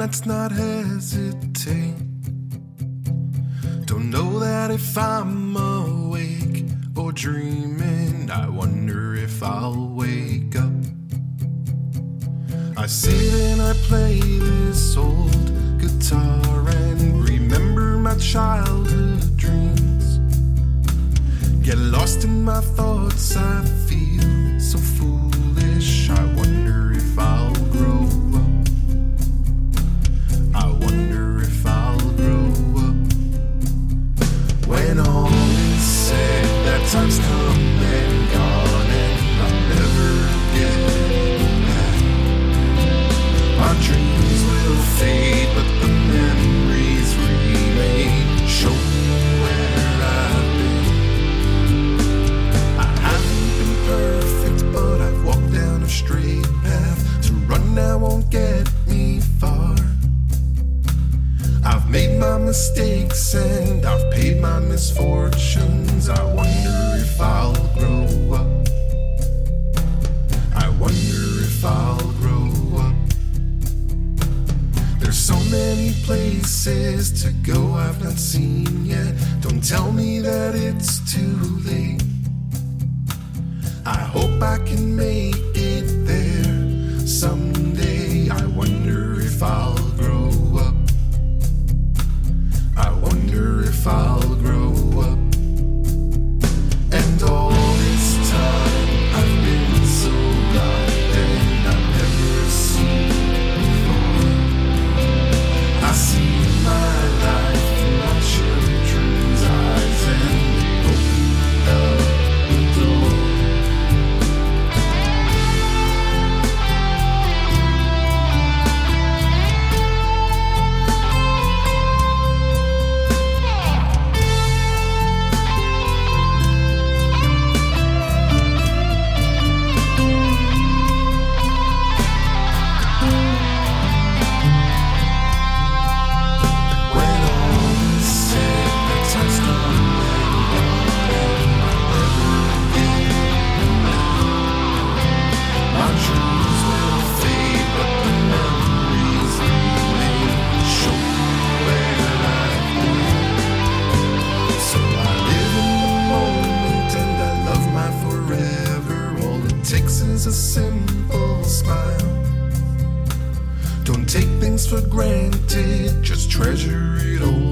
let's not hesitate. Don't know that if I'm awake or dreaming. I wonder if I'll wake up. I sit and I play this old guitar and remember my childhood dreams. Get lost in my thoughts, I feel so foolish. I wonder said, I've made my mistakes and I've paid my misfortunes. I wonder if I'll grow up. I wonder if I'll grow up. There's so many places to go I've not seen yet. Don't tell me that it's too late. I hope I can make it there someday. I wonder if I'll takes is a simple smile. Don't take things for granted, just treasure it always.